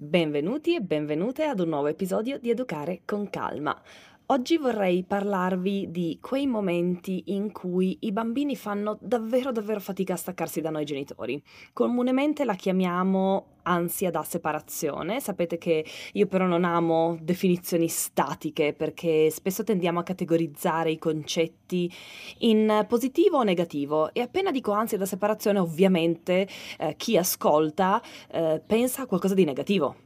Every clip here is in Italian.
Benvenuti e benvenute ad un nuovo episodio di Educare con Calma. Oggi vorrei parlarvi di quei momenti in cui i bambini fanno davvero davvero fatica a staccarsi da noi genitori. Comunemente la chiamiamo ansia da separazione. Sapete che io però non amo definizioni statiche perché spesso tendiamo a categorizzare i concetti in positivo o negativo e appena dico ansia da separazione ovviamente eh, chi ascolta eh, pensa a qualcosa di negativo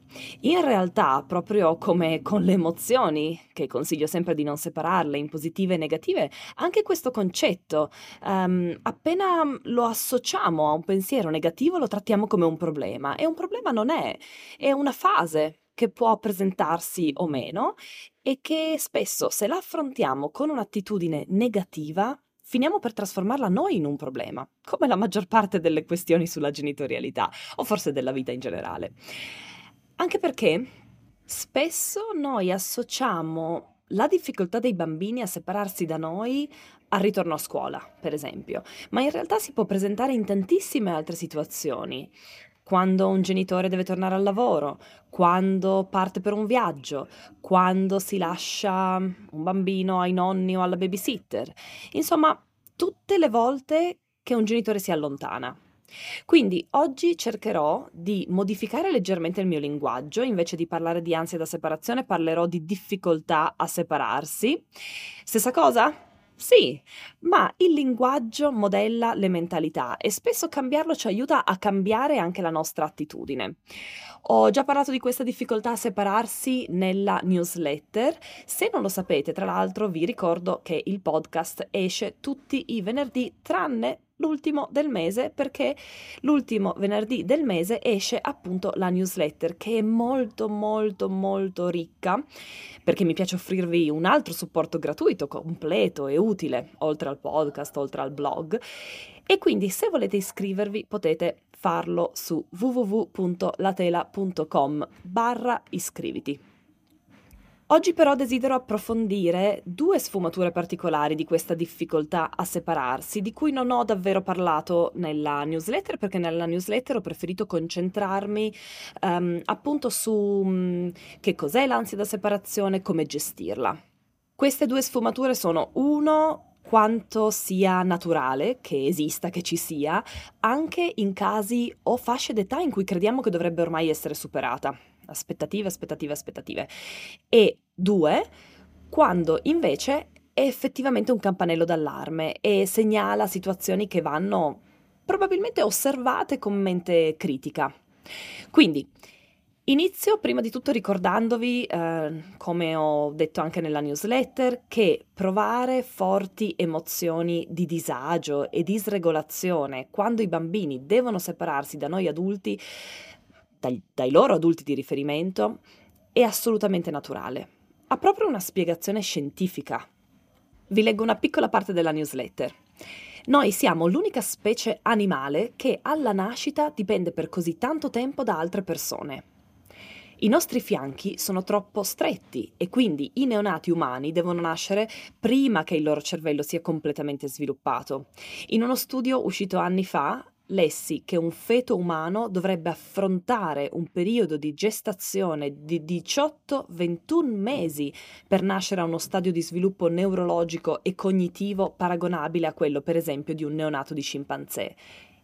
in realtà, proprio come con le emozioni, che consiglio sempre di non separarle in positive e negative, anche questo concetto, um, appena lo associamo a un pensiero negativo, lo trattiamo come un problema. E un non è, è una fase che può presentarsi o meno e che spesso, se la affrontiamo con un'attitudine negativa, finiamo per trasformarla noi in un problema, come la maggior parte delle questioni sulla genitorialità, o forse della vita in generale. Anche perché spesso noi associamo la difficoltà dei bambini a separarsi da noi al ritorno a scuola, per esempio, ma in realtà si può presentare in tantissime altre situazioni. Quando un genitore deve tornare al lavoro, quando parte per un viaggio, quando si lascia un bambino ai nonni o alla babysitter. Insomma, tutte le volte che un genitore si allontana. Quindi oggi cercherò di modificare leggermente il mio linguaggio, invece di parlare di ansia da separazione parlerò di difficoltà a separarsi. Stessa cosa? Sì, ma il linguaggio modella le mentalità e spesso cambiarlo ci aiuta a cambiare anche la nostra attitudine. Ho già parlato di questa difficoltà a separarsi nella newsletter. Se non lo sapete, tra l'altro, vi ricordo che il podcast esce tutti i venerdì tranne l'ultimo del mese perché l'ultimo venerdì del mese esce appunto la newsletter che è molto molto molto ricca perché mi piace offrirvi un altro supporto gratuito, completo e utile oltre al podcast, oltre al blog e quindi se volete iscrivervi potete farlo su www.latela.com barra iscriviti. Oggi però desidero approfondire due sfumature particolari di questa difficoltà a separarsi, di cui non ho davvero parlato nella newsletter, perché nella newsletter ho preferito concentrarmi um, appunto su um, che cos'è l'ansia da separazione, come gestirla. Queste due sfumature sono uno quanto sia naturale che esista, che ci sia, anche in casi o fasce d'età in cui crediamo che dovrebbe ormai essere superata aspettative, aspettative, aspettative. E due, quando invece è effettivamente un campanello d'allarme e segnala situazioni che vanno probabilmente osservate con mente critica. Quindi, Inizio prima di tutto ricordandovi, eh, come ho detto anche nella newsletter, che provare forti emozioni di disagio e disregolazione quando i bambini devono separarsi da noi adulti dai, dai loro adulti di riferimento è assolutamente naturale. Ha proprio una spiegazione scientifica. Vi leggo una piccola parte della newsletter. Noi siamo l'unica specie animale che alla nascita dipende per così tanto tempo da altre persone. I nostri fianchi sono troppo stretti e quindi i neonati umani devono nascere prima che il loro cervello sia completamente sviluppato. In uno studio uscito anni fa lessi che un feto umano dovrebbe affrontare un periodo di gestazione di 18-21 mesi per nascere a uno stadio di sviluppo neurologico e cognitivo paragonabile a quello, per esempio, di un neonato di scimpanzé.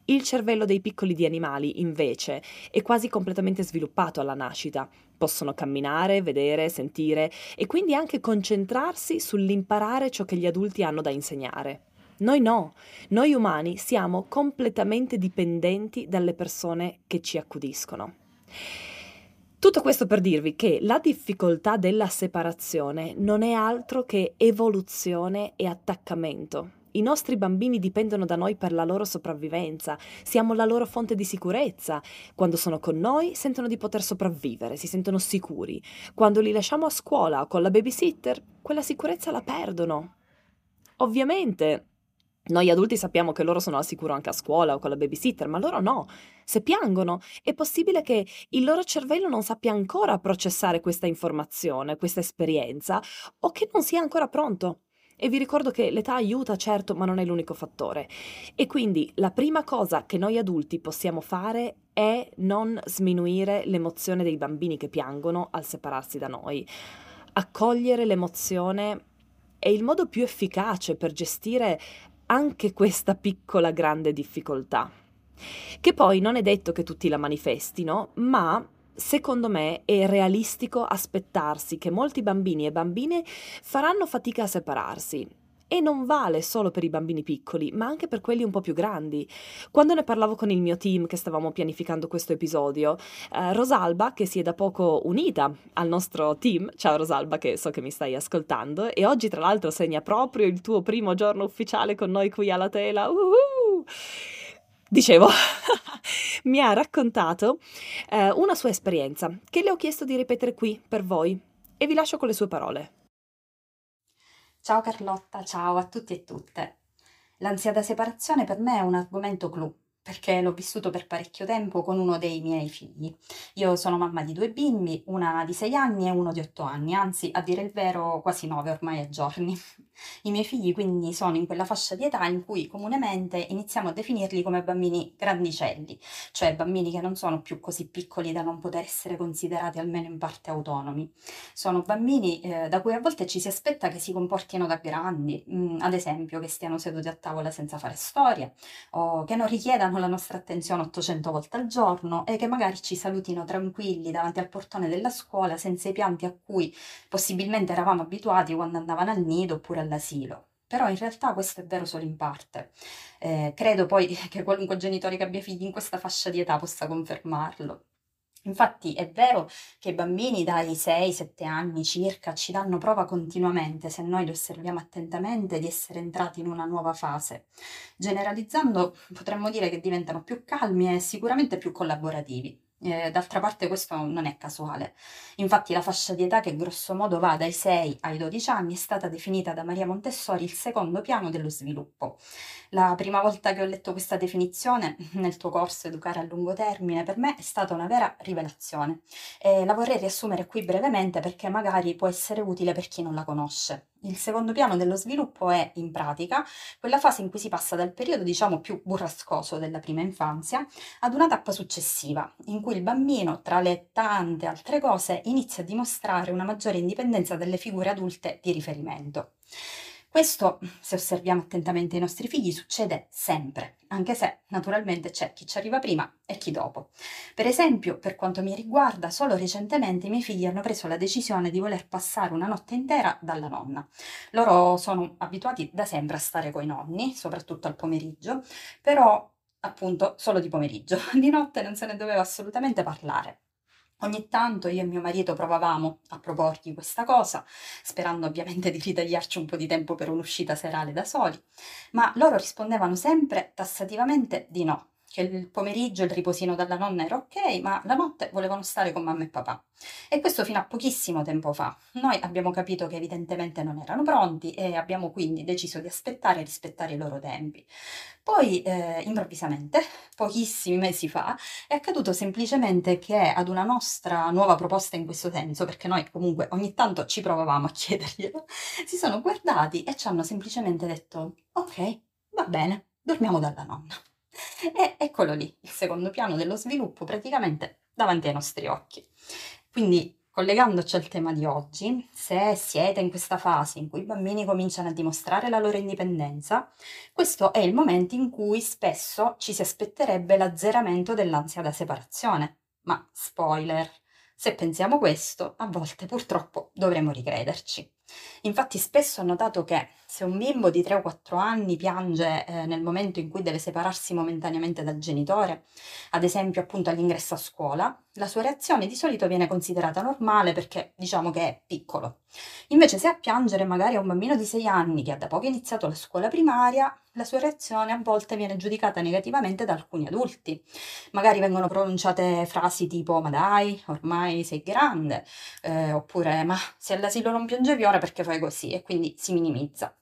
Il cervello dei piccoli di animali, invece, è quasi completamente sviluppato alla nascita. Possono camminare, vedere, sentire e quindi anche concentrarsi sull'imparare ciò che gli adulti hanno da insegnare. Noi no, noi umani siamo completamente dipendenti dalle persone che ci accudiscono. Tutto questo per dirvi che la difficoltà della separazione non è altro che evoluzione e attaccamento. I nostri bambini dipendono da noi per la loro sopravvivenza, siamo la loro fonte di sicurezza. Quando sono con noi sentono di poter sopravvivere, si sentono sicuri. Quando li lasciamo a scuola o con la babysitter, quella sicurezza la perdono. Ovviamente noi adulti sappiamo che loro sono al sicuro anche a scuola o con la babysitter, ma loro no. Se piangono, è possibile che il loro cervello non sappia ancora processare questa informazione, questa esperienza, o che non sia ancora pronto. E vi ricordo che l'età aiuta, certo, ma non è l'unico fattore. E quindi la prima cosa che noi adulti possiamo fare è non sminuire l'emozione dei bambini che piangono al separarsi da noi. Accogliere l'emozione è il modo più efficace per gestire anche questa piccola grande difficoltà. Che poi non è detto che tutti la manifestino, ma secondo me è realistico aspettarsi che molti bambini e bambine faranno fatica a separarsi. E non vale solo per i bambini piccoli, ma anche per quelli un po' più grandi. Quando ne parlavo con il mio team che stavamo pianificando questo episodio, eh, Rosalba, che si è da poco unita al nostro team, ciao Rosalba che so che mi stai ascoltando, e oggi tra l'altro segna proprio il tuo primo giorno ufficiale con noi qui alla tela. Uh-huh! Dicevo, mi ha raccontato eh, una sua esperienza che le ho chiesto di ripetere qui per voi e vi lascio con le sue parole. Ciao Carlotta, ciao a tutti e tutte. L'ansia da separazione per me è un argomento clou perché l'ho vissuto per parecchio tempo con uno dei miei figli. Io sono mamma di due bimbi, una di sei anni e uno di otto anni, anzi a dire il vero quasi nove ormai a giorni. I miei figli quindi sono in quella fascia di età in cui comunemente iniziamo a definirli come bambini grandicelli, cioè bambini che non sono più così piccoli da non poter essere considerati almeno in parte autonomi. Sono bambini eh, da cui a volte ci si aspetta che si comportino da grandi, mh, mm, ad esempio che stiano seduti a tavola senza fare storia o che non richiedano la nostra attenzione 800 volte al giorno e che magari ci salutino tranquilli davanti al portone della scuola senza i pianti a cui possibilmente eravamo abituati quando andavano al nido oppure all'asilo. Però in realtà questo è vero solo in parte. Eh, credo poi che qualunque genitore che abbia figli in questa fascia di età possa confermarlo. Infatti è vero che i bambini dai 6-7 anni circa ci danno prova continuamente, se noi li osserviamo attentamente, di essere entrati in una nuova fase. Generalizzando potremmo dire che diventano più calmi e sicuramente più collaborativi. Eh, d'altra parte questo non è casuale. Infatti la fascia di età che grosso modo va dai 6 ai 12 anni è stata definita da Maria Montessori il secondo piano dello sviluppo. La prima volta che ho letto questa definizione nel tuo corso Educare a lungo termine per me è stata una vera rivelazione e la vorrei riassumere qui brevemente perché magari può essere utile per chi non la conosce. Il secondo piano dello sviluppo è, in pratica, quella fase in cui si passa dal periodo, diciamo, più burrascoso della prima infanzia ad una tappa successiva, in cui il bambino, tra le tante altre cose, inizia a dimostrare una maggiore indipendenza dalle figure adulte di riferimento. Questo, se osserviamo attentamente i nostri figli, succede sempre, anche se naturalmente c'è chi ci arriva prima e chi dopo. Per esempio, per quanto mi riguarda, solo recentemente i miei figli hanno preso la decisione di voler passare una notte intera dalla nonna. Loro sono abituati da sempre a stare coi nonni, soprattutto al pomeriggio, però appunto solo di pomeriggio. Di notte non se ne doveva assolutamente parlare. Ogni tanto io e mio marito provavamo a proporgli questa cosa, sperando ovviamente di ritagliarci un po' di tempo per un'uscita serale da soli, ma loro rispondevano sempre tassativamente di no, che il pomeriggio il riposino dalla nonna era ok, ma la notte volevano stare con mamma e papà. E questo fino a pochissimo tempo fa. Noi abbiamo capito che evidentemente non erano pronti e abbiamo quindi deciso di aspettare e rispettare i loro tempi. Poi, eh, improvvisamente, pochissimi mesi fa, è accaduto semplicemente che ad una nostra nuova proposta in questo senso, perché noi comunque ogni tanto ci provavamo a chiederglielo, si sono guardati e ci hanno semplicemente detto, ok, va bene, dormiamo dalla nonna. E eccolo lì, il secondo piano dello sviluppo praticamente davanti ai nostri occhi. Quindi, collegandoci al tema di oggi, se siete in questa fase in cui i bambini cominciano a dimostrare la loro indipendenza, questo è il momento in cui spesso ci si aspetterebbe l'azzeramento dell'ansia da separazione. Ma spoiler, se pensiamo questo, a volte purtroppo dovremo ricrederci. Infatti spesso ho notato che se un bimbo di 3 o 4 anni piange eh, nel momento in cui deve separarsi momentaneamente dal genitore, ad esempio appunto all'ingresso a scuola, la sua reazione di solito viene considerata normale perché diciamo che è piccolo. Invece se a piangere magari è un bambino di 6 anni che ha da poco iniziato la scuola primaria, la sua reazione a volte viene giudicata negativamente da alcuni adulti. Magari vengono pronunciate frasi tipo ma dai, ormai sei grande, eh, oppure ma se all'asilo non piangevi ora perché fai così e quindi si minimizza.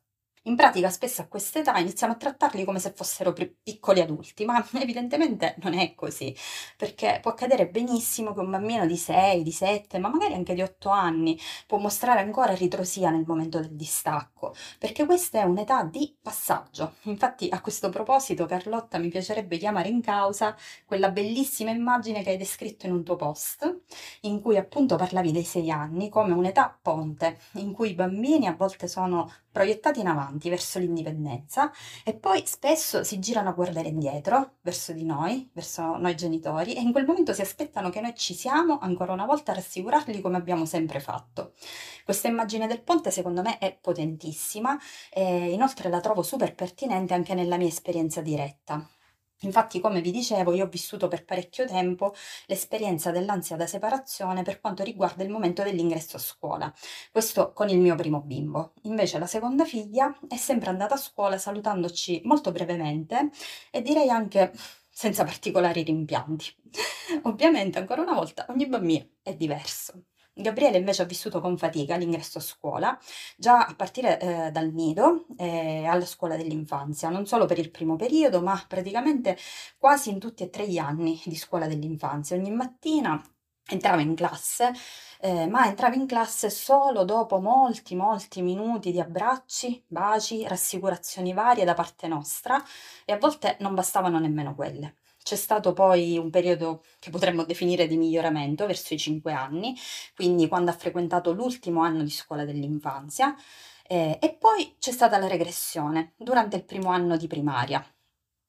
In pratica spesso a quest'età iniziamo a trattarli come se fossero piccoli adulti, ma evidentemente non è così, perché può accadere benissimo che un bambino di 6, di 7, ma magari anche di 8 anni può mostrare ancora ritrosia nel momento del distacco, perché questa è un'età di passaggio. Infatti a questo proposito Carlotta mi piacerebbe chiamare in causa quella bellissima immagine che hai descritto in un tuo post, in cui appunto parlavi dei 6 anni come un'età ponte, in cui i bambini a volte sono proiettati in avanti verso l'indipendenza e poi spesso si girano a guardare indietro verso di noi, verso noi genitori e in quel momento si aspettano che noi ci siamo ancora una volta a rassicurarli come abbiamo sempre fatto. Questa immagine del ponte secondo me è potentissima e inoltre la trovo super pertinente anche nella mia esperienza diretta. Infatti, come vi dicevo, io ho vissuto per parecchio tempo l'esperienza dell'ansia da separazione per quanto riguarda il momento dell'ingresso a scuola. Questo con il mio primo bimbo. Invece la seconda figlia è sempre andata a scuola salutandoci molto brevemente e direi anche senza particolari rimpianti. Ovviamente, ancora una volta, ogni bambino è diverso. Gabriele invece ha vissuto con fatica l'ingresso a scuola, già a partire eh, dal nido eh, alla scuola dell'infanzia, non solo per il primo periodo, ma praticamente quasi in tutti e tre gli anni di scuola dell'infanzia. Ogni mattina entrava in classe, eh, ma entrava in classe solo dopo molti, molti minuti di abbracci, baci, rassicurazioni varie da parte nostra e a volte non bastavano nemmeno quelle. C'è stato poi un periodo che potremmo definire di miglioramento verso i 5 anni, quindi quando ha frequentato l'ultimo anno di scuola dell'infanzia, eh, e poi c'è stata la regressione durante il primo anno di primaria.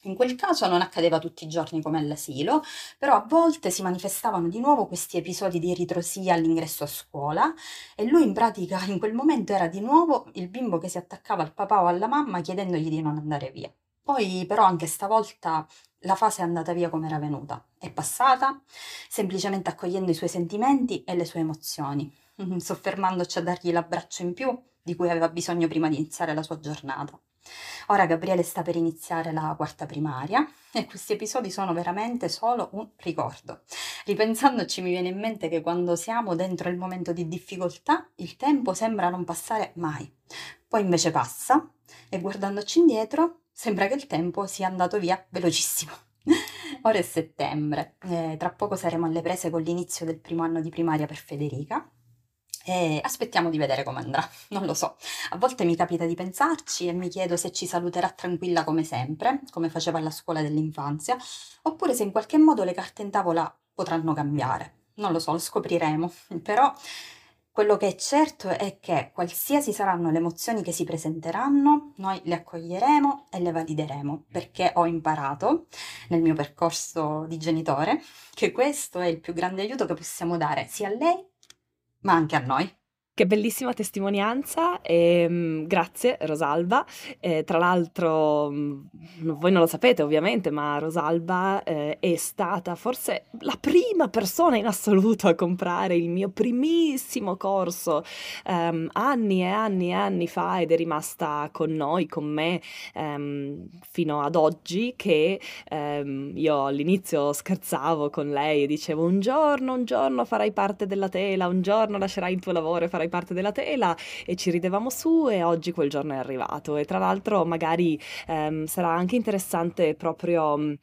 In quel caso non accadeva tutti i giorni come all'asilo, però a volte si manifestavano di nuovo questi episodi di ritrosia all'ingresso a scuola e lui in pratica in quel momento era di nuovo il bimbo che si attaccava al papà o alla mamma chiedendogli di non andare via. Poi però anche stavolta la fase è andata via come era venuta, è passata, semplicemente accogliendo i suoi sentimenti e le sue emozioni, soffermandoci a dargli l'abbraccio in più di cui aveva bisogno prima di iniziare la sua giornata. Ora Gabriele sta per iniziare la quarta primaria e questi episodi sono veramente solo un ricordo. Ripensandoci mi viene in mente che quando siamo dentro il momento di difficoltà il tempo sembra non passare mai, poi invece passa e guardandoci indietro Sembra che il tempo sia andato via velocissimo. Ora è settembre, eh, tra poco saremo alle prese con l'inizio del primo anno di primaria per Federica e aspettiamo di vedere come andrà, non lo so. A volte mi capita di pensarci e mi chiedo se ci saluterà tranquilla come sempre, come faceva alla scuola dell'infanzia, oppure se in qualche modo le carte in tavola potranno cambiare. Non lo so, lo scopriremo, però quello che è certo è che qualsiasi saranno le emozioni che si presenteranno, noi le accoglieremo e le valideremo, perché ho imparato nel mio percorso di genitore che questo è il più grande aiuto che possiamo dare sia a lei, ma anche a noi. Che bellissima testimonianza e um, grazie Rosalba. Eh, tra l'altro, um, voi non lo sapete ovviamente, ma Rosalba eh, è stata forse la prima persona in assoluto a comprare il mio primissimo corso um, anni e anni e anni fa ed è rimasta con noi, con me, fino ad oggi che io all'inizio scherzavo con lei e dicevo un giorno, un giorno farai parte della tela, un giorno lascerai il tuo lavoro e farai farai parte della tela e ci ridevamo su e oggi quel giorno è arrivato. E tra l'altro magari ehm, sarà anche interessante proprio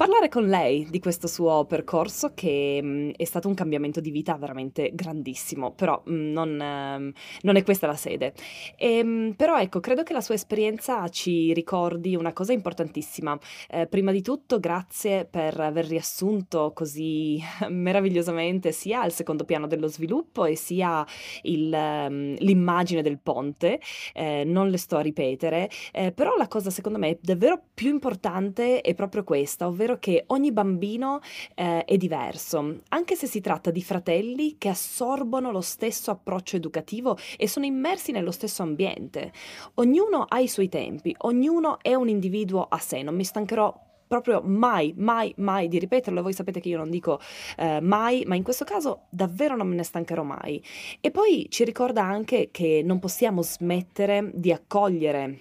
parlare con lei di questo suo percorso che mh, mm, è stato un cambiamento di vita veramente grandissimo, però mh, mm, non, ehm, non, è questa la sede. E, ehm, mh, però ecco, credo che la sua esperienza ci ricordi una cosa importantissima. Eh, prima di tutto, grazie per aver riassunto così meravigliosamente sia il secondo piano dello sviluppo e sia il, um, l'immagine del ponte. Eh, non le sto a ripetere, eh, però la cosa secondo me davvero più importante è proprio questa, ovvero ovvero che ogni bambino eh, è diverso, anche se si tratta di fratelli che assorbono lo stesso approccio educativo e sono immersi nello stesso ambiente. Ognuno ha i suoi tempi, ognuno è un individuo a sé, non mi stancherò proprio mai, mai, mai di ripeterlo. Voi sapete che io non dico eh, mai, ma in questo caso davvero non me ne stancherò mai. E poi ci ricorda anche che non possiamo smettere di accogliere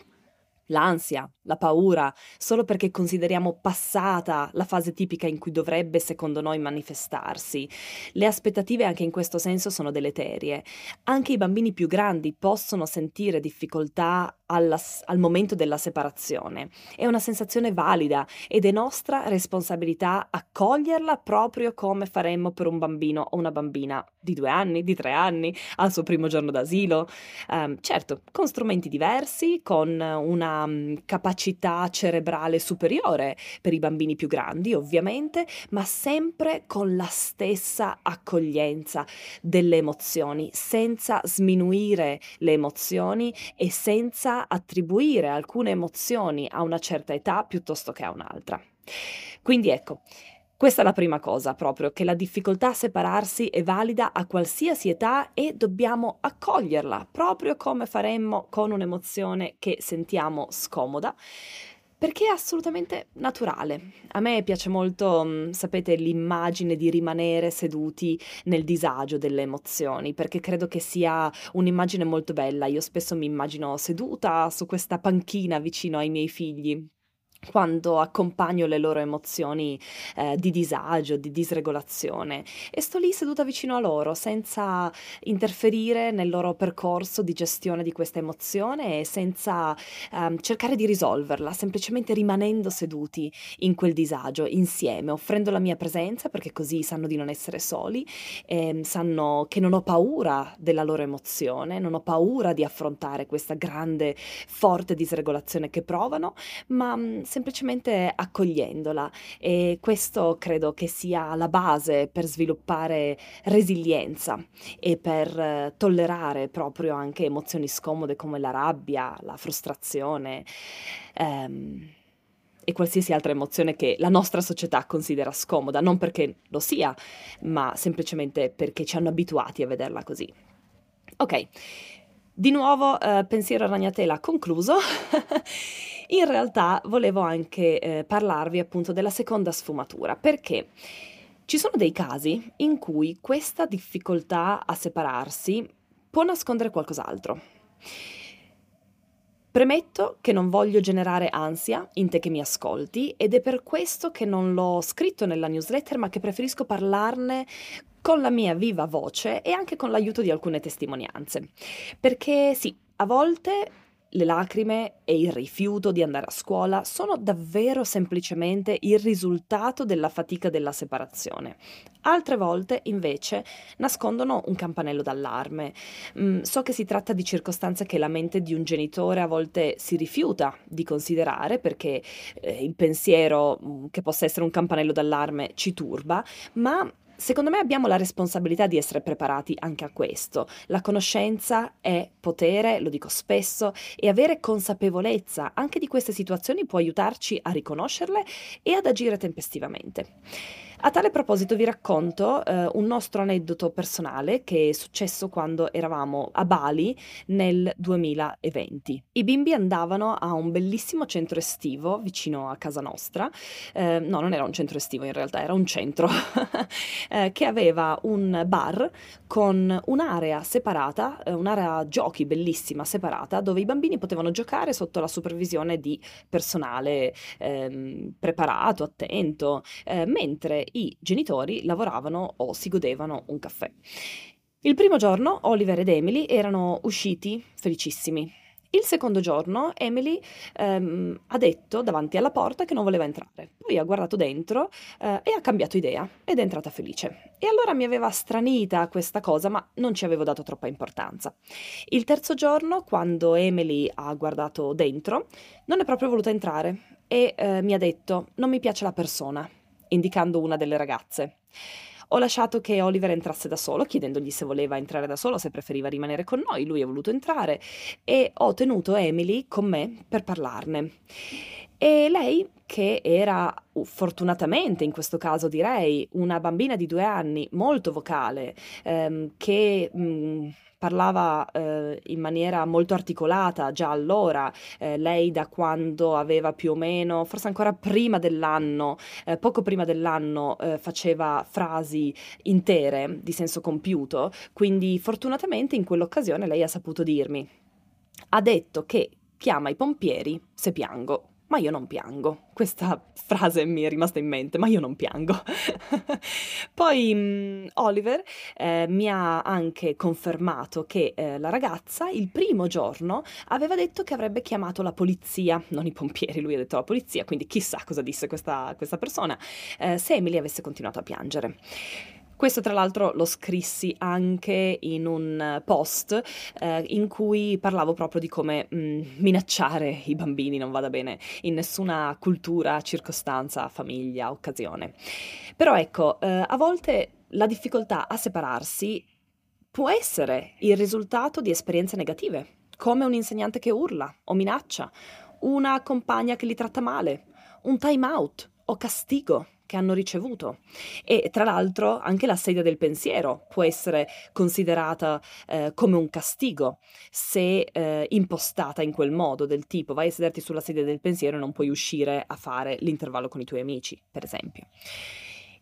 l'ansia, la paura, solo perché consideriamo passata la fase tipica in cui dovrebbe, secondo noi, manifestarsi. Le aspettative anche in questo senso sono deleterie. Anche i bambini più grandi possono sentire difficoltà alla, al momento della separazione. È una sensazione valida ed è nostra responsabilità accoglierla proprio come faremmo per un bambino o una bambina di due anni, di tre anni, al suo primo giorno d'asilo. Um, certo, con strumenti diversi, con una um, capacità cerebrale superiore per i bambini più grandi, ovviamente, ma sempre con la stessa accoglienza delle emozioni, senza sminuire le emozioni e senza attribuire alcune emozioni a una certa età piuttosto che a un'altra. Quindi ecco, questa è la prima cosa proprio, che la difficoltà a separarsi è valida a qualsiasi età e dobbiamo accoglierla, proprio come faremmo con un'emozione che sentiamo scomoda, perché è assolutamente naturale. A me piace molto, mm, sapete, l'immagine di rimanere seduti nel disagio delle emozioni, perché credo che sia un'immagine molto bella. Io spesso mi immagino seduta su questa panchina vicino ai miei figli quando accompagno le loro emozioni eh, di disagio, di disregolazione. E sto lì seduta vicino a loro senza interferire nel loro percorso di gestione di questa emozione e senza ehm, cercare di risolverla, semplicemente rimanendo seduti in quel disagio insieme, offrendo la mia presenza perché così sanno di non essere soli, eh, sanno che non ho paura della loro emozione, non ho paura di affrontare questa grande, forte disregolazione che provano, ma mm, semplicemente accogliendola e questo credo che sia la base per sviluppare resilienza e per eh, tollerare proprio anche emozioni scomode come la rabbia, la frustrazione. Ehm, e qualsiasi altra emozione che la nostra società considera scomoda, non perché lo sia, ma semplicemente perché ci hanno abituati a vederla così. Ok, di nuovo eh, pensiero ragnatela concluso. In realtà volevo anche eh, parlarvi appunto della seconda sfumatura, perché ci sono dei casi in cui questa difficoltà a separarsi può nascondere qualcos'altro. Premetto che non voglio generare ansia in te che mi ascolti ed è per questo che non l'ho scritto nella newsletter ma che preferisco parlarne con la mia viva voce e anche con l'aiuto di alcune testimonianze. Perché sì, a volte le lacrime e il rifiuto di andare a scuola sono davvero semplicemente il risultato della fatica della separazione. Altre volte, invece, nascondono un campanello d'allarme. Mm, so che si tratta di circostanze che la mente di un genitore a volte si rifiuta di considerare perché eh, il pensiero mm, che possa essere un campanello d'allarme ci turba, ma Secondo me abbiamo la responsabilità di essere preparati anche a questo. La conoscenza è potere, lo dico spesso, e avere consapevolezza anche di queste situazioni può aiutarci a riconoscerle e ad agire tempestivamente. A tale proposito vi racconto eh, un nostro aneddoto personale che è successo quando eravamo a Bali nel 2020. I bimbi andavano a un bellissimo centro estivo vicino a casa nostra, eh, no non era un centro estivo in realtà, era un centro eh, che aveva un bar con un'area separata, eh, un'area giochi bellissima separata dove i bambini potevano giocare sotto la supervisione di personale ehm, preparato, attento, eh, mentre i genitori lavoravano o si godevano un caffè. Il primo giorno Oliver ed Emily erano usciti felicissimi. Il secondo giorno Emily ehm, ha detto davanti alla porta che non voleva entrare, poi ha guardato dentro eh, e ha cambiato idea ed è entrata felice. E allora mi aveva stranita questa cosa, ma non ci avevo dato troppa importanza. Il terzo giorno, quando Emily ha guardato dentro, non è proprio voluta entrare e eh, mi ha detto non mi piace la persona indicando una delle ragazze. Ho lasciato che Oliver entrasse da solo, chiedendogli se voleva entrare da solo, se preferiva rimanere con noi. Lui ha voluto entrare e ho tenuto Emily con me per parlarne. E lei, che era fortunatamente in questo caso direi una bambina di due anni molto vocale, ehm, che mh, mm, parlava eh, in maniera molto articolata già allora, eh, lei da quando aveva più o meno, forse ancora prima dell'anno, eh, poco prima dell'anno, eh, faceva frasi intere di senso compiuto, quindi fortunatamente in quell'occasione lei ha saputo dirmi, ha detto che chiama i pompieri se piango. Ma io non piango. Questa frase mi è rimasta in mente, ma io non piango. Poi mh, mm, Oliver eh, mi ha anche confermato che eh, la ragazza il primo giorno aveva detto che avrebbe chiamato la polizia, non i pompieri, lui ha detto la polizia, quindi chissà cosa disse questa, questa persona, eh, se Emily avesse continuato a piangere. Questo tra l'altro lo scrissi anche in un post eh, in cui parlavo proprio di come mh, mm, minacciare i bambini non vada bene in nessuna cultura, circostanza, famiglia, occasione. Però ecco, eh, a volte la difficoltà a separarsi può essere il risultato di esperienze negative, come un insegnante che urla o minaccia, una compagna che li tratta male, un time out o castigo che hanno ricevuto. E tra l'altro anche la sedia del pensiero può essere considerata eh, come un castigo se eh, impostata in quel modo, del tipo vai a sederti sulla sedia del pensiero e non puoi uscire a fare l'intervallo con i tuoi amici, per esempio.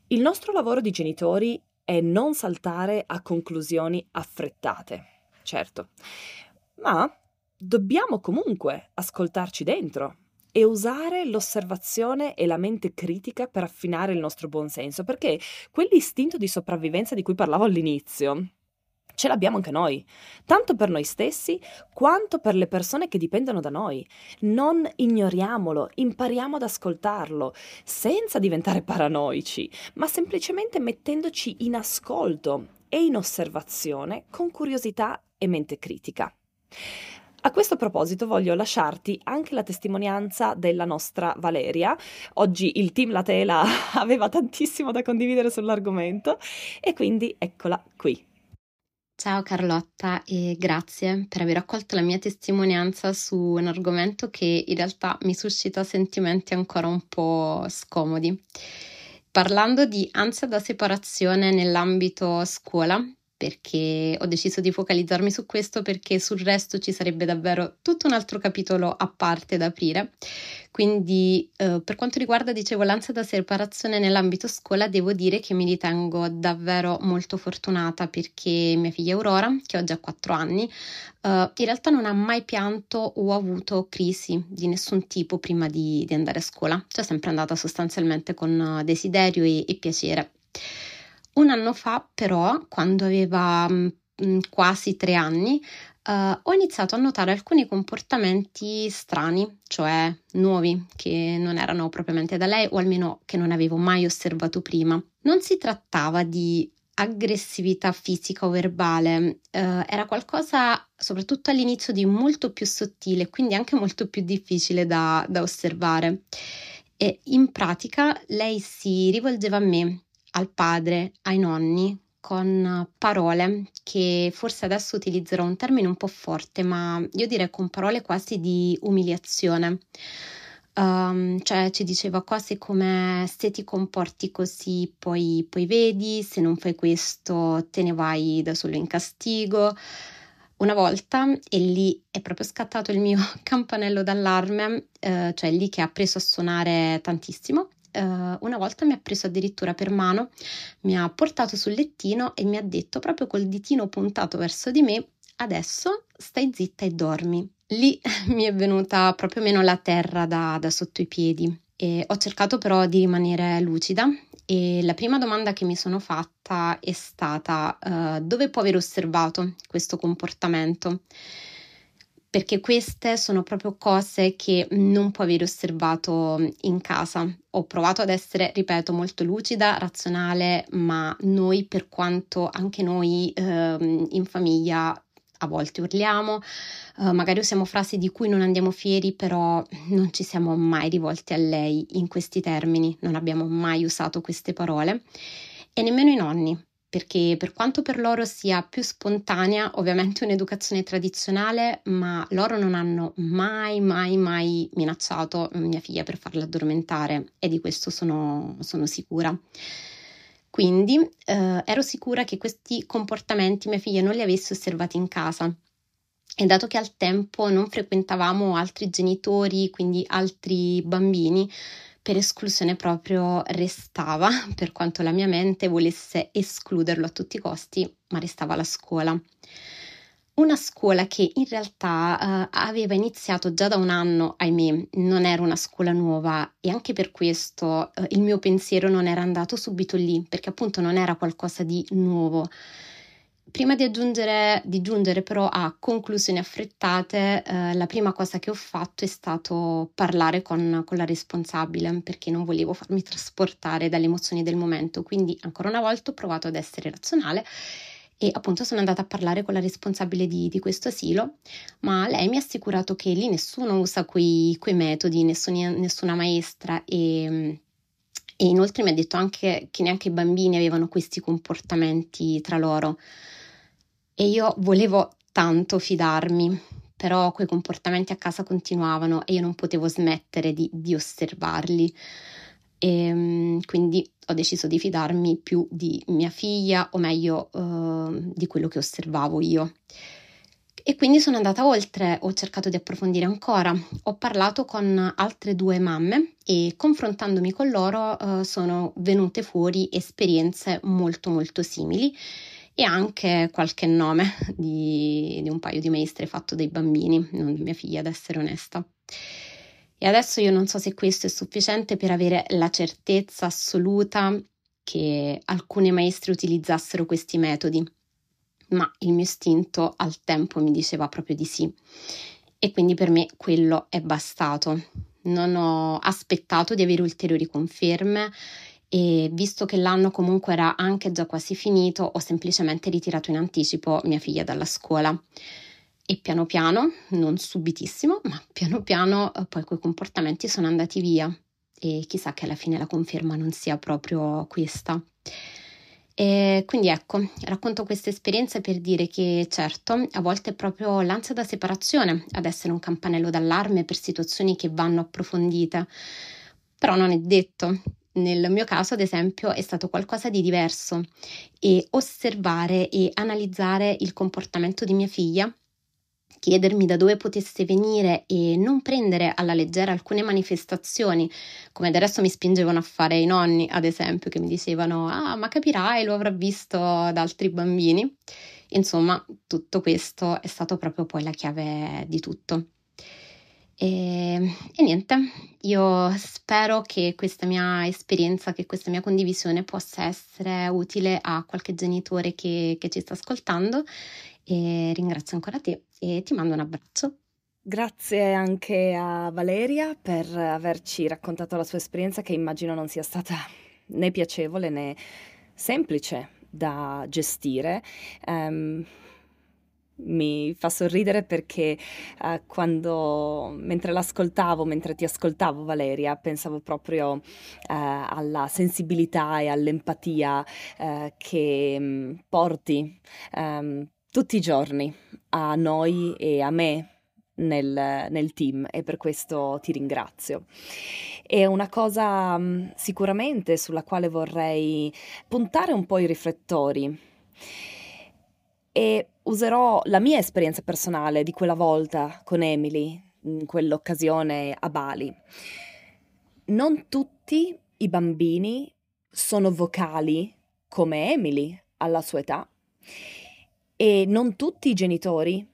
Il nostro lavoro di genitori è non saltare a conclusioni affrettate, certo, ma dobbiamo comunque ascoltarci dentro e usare l'osservazione e la mente critica per affinare il nostro buonsenso, perché quell'istinto di sopravvivenza di cui parlavo all'inizio, ce l'abbiamo anche noi, tanto per noi stessi quanto per le persone che dipendono da noi. Non ignoriamolo, impariamo ad ascoltarlo, senza diventare paranoici, ma semplicemente mettendoci in ascolto e in osservazione con curiosità e mente critica. A questo proposito voglio lasciarti anche la testimonianza della nostra Valeria. Oggi il team La Tela aveva tantissimo da condividere sull'argomento e quindi eccola qui. Ciao Carlotta e grazie per aver accolto la mia testimonianza su un argomento che in realtà mi suscita sentimenti ancora un po' scomodi. Parlando di ansia da separazione nell'ambito scuola, perché ho deciso di focalizzarmi su questo perché sul resto ci sarebbe davvero tutto un altro capitolo a parte da aprire. Quindi eh, per quanto riguarda, dicevo, l'ansia da separazione nell'ambito scuola, devo dire che mi ritengo davvero molto fortunata perché mia figlia Aurora, che oggi ha 4 anni, eh, in realtà non ha mai pianto o avuto crisi di nessun tipo prima di, di andare a scuola, cioè è sempre andata sostanzialmente con desiderio e, e piacere. Un anno fa, però, quando aveva mh, mm, quasi tre anni, uh, ho iniziato a notare alcuni comportamenti strani, cioè nuovi, che non erano propriamente da lei o almeno che non avevo mai osservato prima. Non si trattava di aggressività fisica o verbale, uh, era qualcosa soprattutto all'inizio di molto più sottile, quindi anche molto più difficile da, da osservare. E in pratica lei si rivolgeva a me al padre, ai nonni, con parole che forse adesso utilizzerò un termine un po' forte, ma io direi con parole quasi di umiliazione. Um, cioè ci diceva cose come se ti comporti così poi, poi vedi, se non fai questo te ne vai da solo in castigo. Una volta, e lì è proprio scattato il mio campanello d'allarme, eh, cioè lì che ha preso a suonare tantissimo, uh, una volta mi ha preso addirittura per mano, mi ha portato sul lettino e mi ha detto proprio col ditino puntato verso di me, adesso stai zitta e dormi. Lì mi è venuta proprio meno la terra da, da sotto i piedi. E ho cercato però di rimanere lucida e la prima domanda che mi sono fatta è stata uh, dove può aver osservato questo comportamento? Perché queste sono proprio cose che non può aver osservato in casa. Ho provato ad essere, ripeto, molto lucida, razionale, ma noi, per quanto anche noi eh, in famiglia a volte urliamo, uh, magari usiamo frasi di cui non andiamo fieri, però non ci siamo mai rivolti a lei in questi termini, non abbiamo mai usato queste parole e nemmeno i nonni perché per quanto per loro sia più spontanea, ovviamente un'educazione tradizionale, ma loro non hanno mai, mai, mai minacciato mia figlia per farla addormentare e di questo sono, sono sicura. Quindi eh, ero sicura che questi comportamenti mia figlia non li avesse osservati in casa. E dato che al tempo non frequentavamo altri genitori, quindi altri bambini, per esclusione proprio restava, per quanto la mia mente volesse escluderlo a tutti i costi, ma restava la scuola. una scuola che in realtà uh, aveva iniziato già da un anno, ahimè, non era una scuola nuova e anche per questo uh, il mio pensiero non era andato subito lì, perché appunto non era qualcosa di nuovo. Prima di, di giungere però a conclusioni affrettate, uh, la prima cosa che ho fatto è stato parlare con, con la responsabile perché non volevo farmi trasportare dalle emozioni del momento, quindi ancora una volta ho provato ad essere razionale e appunto sono andata a parlare con la responsabile di, di questo asilo, ma lei mi ha assicurato che lì nessuno usa quei, quei metodi, nessuna, nessuna maestra e, e inoltre mi ha detto anche che neanche i bambini avevano questi comportamenti tra loro. E io volevo tanto fidarmi, però quei comportamenti a casa continuavano e io non potevo smettere di, di osservarli. E, ehm, quindi ho deciso di fidarmi più di mia figlia, o meglio uh, di quello che osservavo io. E quindi sono andata oltre, ho cercato di approfondire ancora, ho parlato con altre due mamme e confrontandomi con loro uh, sono venute fuori esperienze molto molto simili e anche qualche nome di, di un paio di maestre fatto dai bambini, non di mia figlia ad essere onesta. E adesso io non so se questo è sufficiente per avere la certezza assoluta che alcune maestre utilizzassero questi metodi, ma il mio istinto al tempo mi diceva proprio di sì. E quindi per me quello è bastato. Non ho aspettato di avere ulteriori conferme e visto che l'anno comunque era anche già quasi finito, ho semplicemente ritirato in anticipo mia figlia dalla scuola e piano piano, non subitissimo, ma piano piano eh, poi quei comportamenti sono andati via e chissà che alla fine la conferma non sia proprio questa. E quindi ecco, racconto queste esperienze per dire che certo, a volte è proprio l'ansia da separazione ad essere un campanello d'allarme per situazioni che vanno approfondite, però non è detto. Nel mio caso, ad esempio, è stato qualcosa di diverso e osservare e analizzare il comportamento di mia figlia chiedermi da dove potesse venire e non prendere alla leggera alcune manifestazioni, come adesso mi spingevano a fare i nonni, ad esempio, che mi dicevano: Ah, ma capirai, lo avrà visto da altri bambini. Insomma, tutto questo è stato proprio poi la chiave di tutto. E, e, niente, io spero che questa mia esperienza, che questa mia condivisione possa essere utile a qualche genitore che, che ci sta ascoltando e ringrazio ancora te e ti mando un abbraccio. Grazie anche a Valeria per averci raccontato la sua esperienza che immagino non sia stata né piacevole né semplice da gestire. Um, mi fa sorridere perché uh, quando, mentre l'ascoltavo, mentre ti ascoltavo Valeria, pensavo proprio uh, alla sensibilità e all'empatia uh, che um, porti um, tutti i giorni a noi e a me nel, nel, team e per questo ti ringrazio. È una cosa mm, sicuramente sulla quale vorrei puntare un po' i riflettori e userò la mia esperienza personale di quella volta con Emily, in quell'occasione a Bali. Non tutti i bambini sono vocali come Emily alla sua età e non tutti i genitori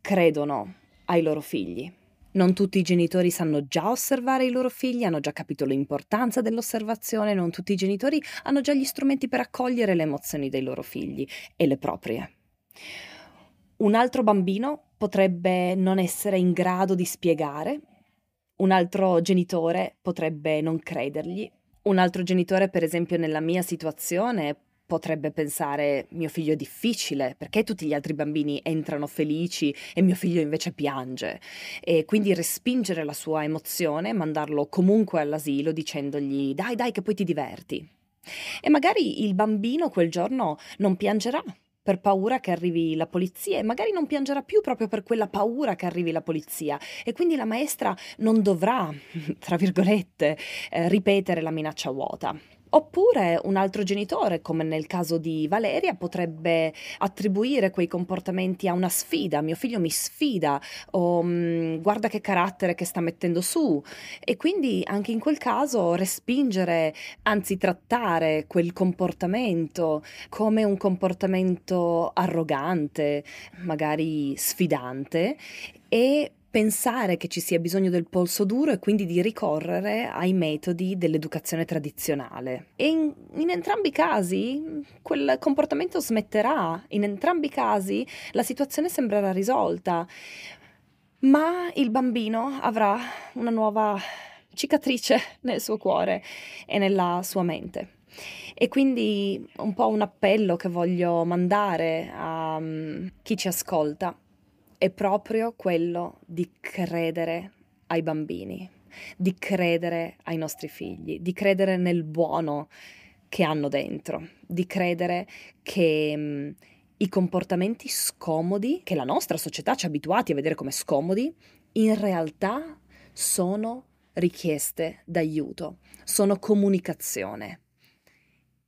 credono ai loro figli. Non tutti i genitori sanno già osservare i loro figli, hanno già capito l'importanza dell'osservazione, non tutti i genitori hanno già gli strumenti per accogliere le emozioni dei loro figli e le proprie. Un altro bambino potrebbe non essere in grado di spiegare, un altro genitore potrebbe non credergli, un altro genitore, per esempio nella mia situazione, potrebbe pensare mio figlio è difficile, perché tutti gli altri bambini entrano felici e mio figlio invece piange? E quindi respingere la sua emozione, mandarlo comunque all'asilo dicendogli dai dai che poi ti diverti. E magari il bambino quel giorno non piangerà per paura che arrivi la polizia e magari non piangerà più proprio per quella paura che arrivi la polizia e quindi la maestra non dovrà, tra virgolette, eh, ripetere la minaccia vuota. Oppure un altro genitore, come nel caso di Valeria, potrebbe attribuire quei comportamenti a una sfida, mio figlio mi sfida o mm, guarda che carattere che sta mettendo su. E quindi anche in quel caso respingere, anzi trattare quel comportamento come un comportamento arrogante, magari sfidante e pensare che ci sia bisogno del polso duro e quindi di ricorrere ai metodi dell'educazione tradizionale. E in, in, entrambi i casi quel comportamento smetterà, in entrambi i casi la situazione sembrerà risolta, ma il bambino avrà una nuova cicatrice nel suo cuore e nella sua mente. E quindi un po' un appello che voglio mandare a um, chi ci ascolta è proprio quello di credere ai bambini, di credere ai nostri figli, di credere nel buono che hanno dentro, di credere che mh, mm, i comportamenti scomodi, che la nostra società ci ha abituati a vedere come scomodi, in realtà sono richieste d'aiuto, sono comunicazione.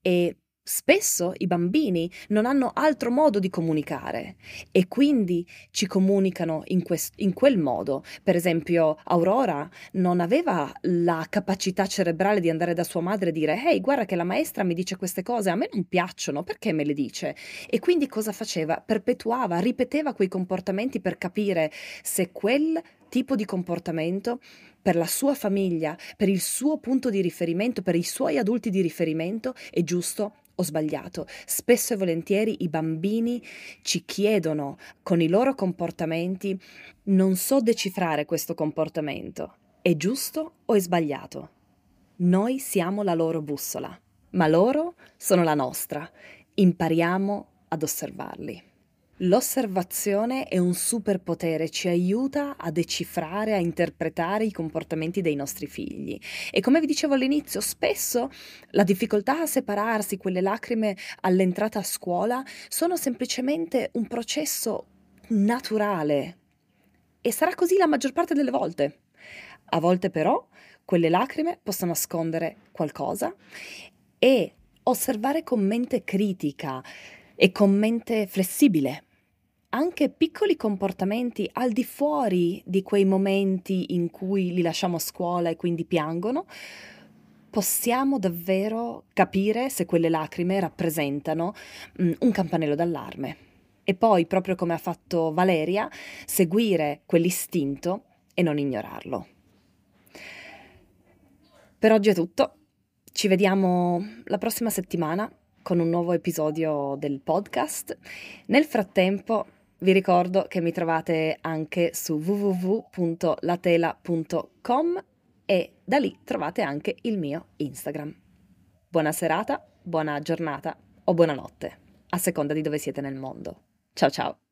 E Spesso i bambini non hanno altro modo di comunicare e quindi ci comunicano in, quest- in, quel modo. Per esempio, Aurora non aveva la capacità cerebrale di andare da sua madre e dire Ehi, guarda che la maestra mi dice queste cose, a me non piacciono, perché me le dice? E quindi cosa faceva? Perpetuava, ripeteva quei comportamenti per capire se quel tipo di comportamento per la sua famiglia, per il suo punto di riferimento, per i suoi adulti di riferimento è giusto ho sbagliato. Spesso e volentieri i bambini ci chiedono con i loro comportamenti non so decifrare questo comportamento. È giusto o è sbagliato? Noi siamo la loro bussola, ma loro sono la nostra. Impariamo ad osservarli. L'osservazione è un superpotere, ci aiuta a decifrare, a interpretare i comportamenti dei nostri figli. E come vi dicevo all'inizio, spesso la difficoltà a separarsi, quelle lacrime all'entrata a scuola, sono semplicemente un processo naturale. E sarà così la maggior parte delle volte. A volte però quelle lacrime possono nascondere qualcosa e osservare con mente critica e con mente flessibile anche piccoli comportamenti al di fuori di quei momenti in cui li lasciamo a scuola e quindi piangono, possiamo davvero capire se quelle lacrime rappresentano mm, un campanello d'allarme. E poi, proprio come ha fatto Valeria, seguire quell'istinto e non ignorarlo. Per oggi è tutto. Ci vediamo la prossima settimana con un nuovo episodio del podcast. Nel frattempo vi ricordo che mi trovate anche su www.latela.com e da lì trovate anche il mio Instagram. Buona serata, buona giornata o buonanotte, a seconda di dove siete nel mondo. Ciao ciao!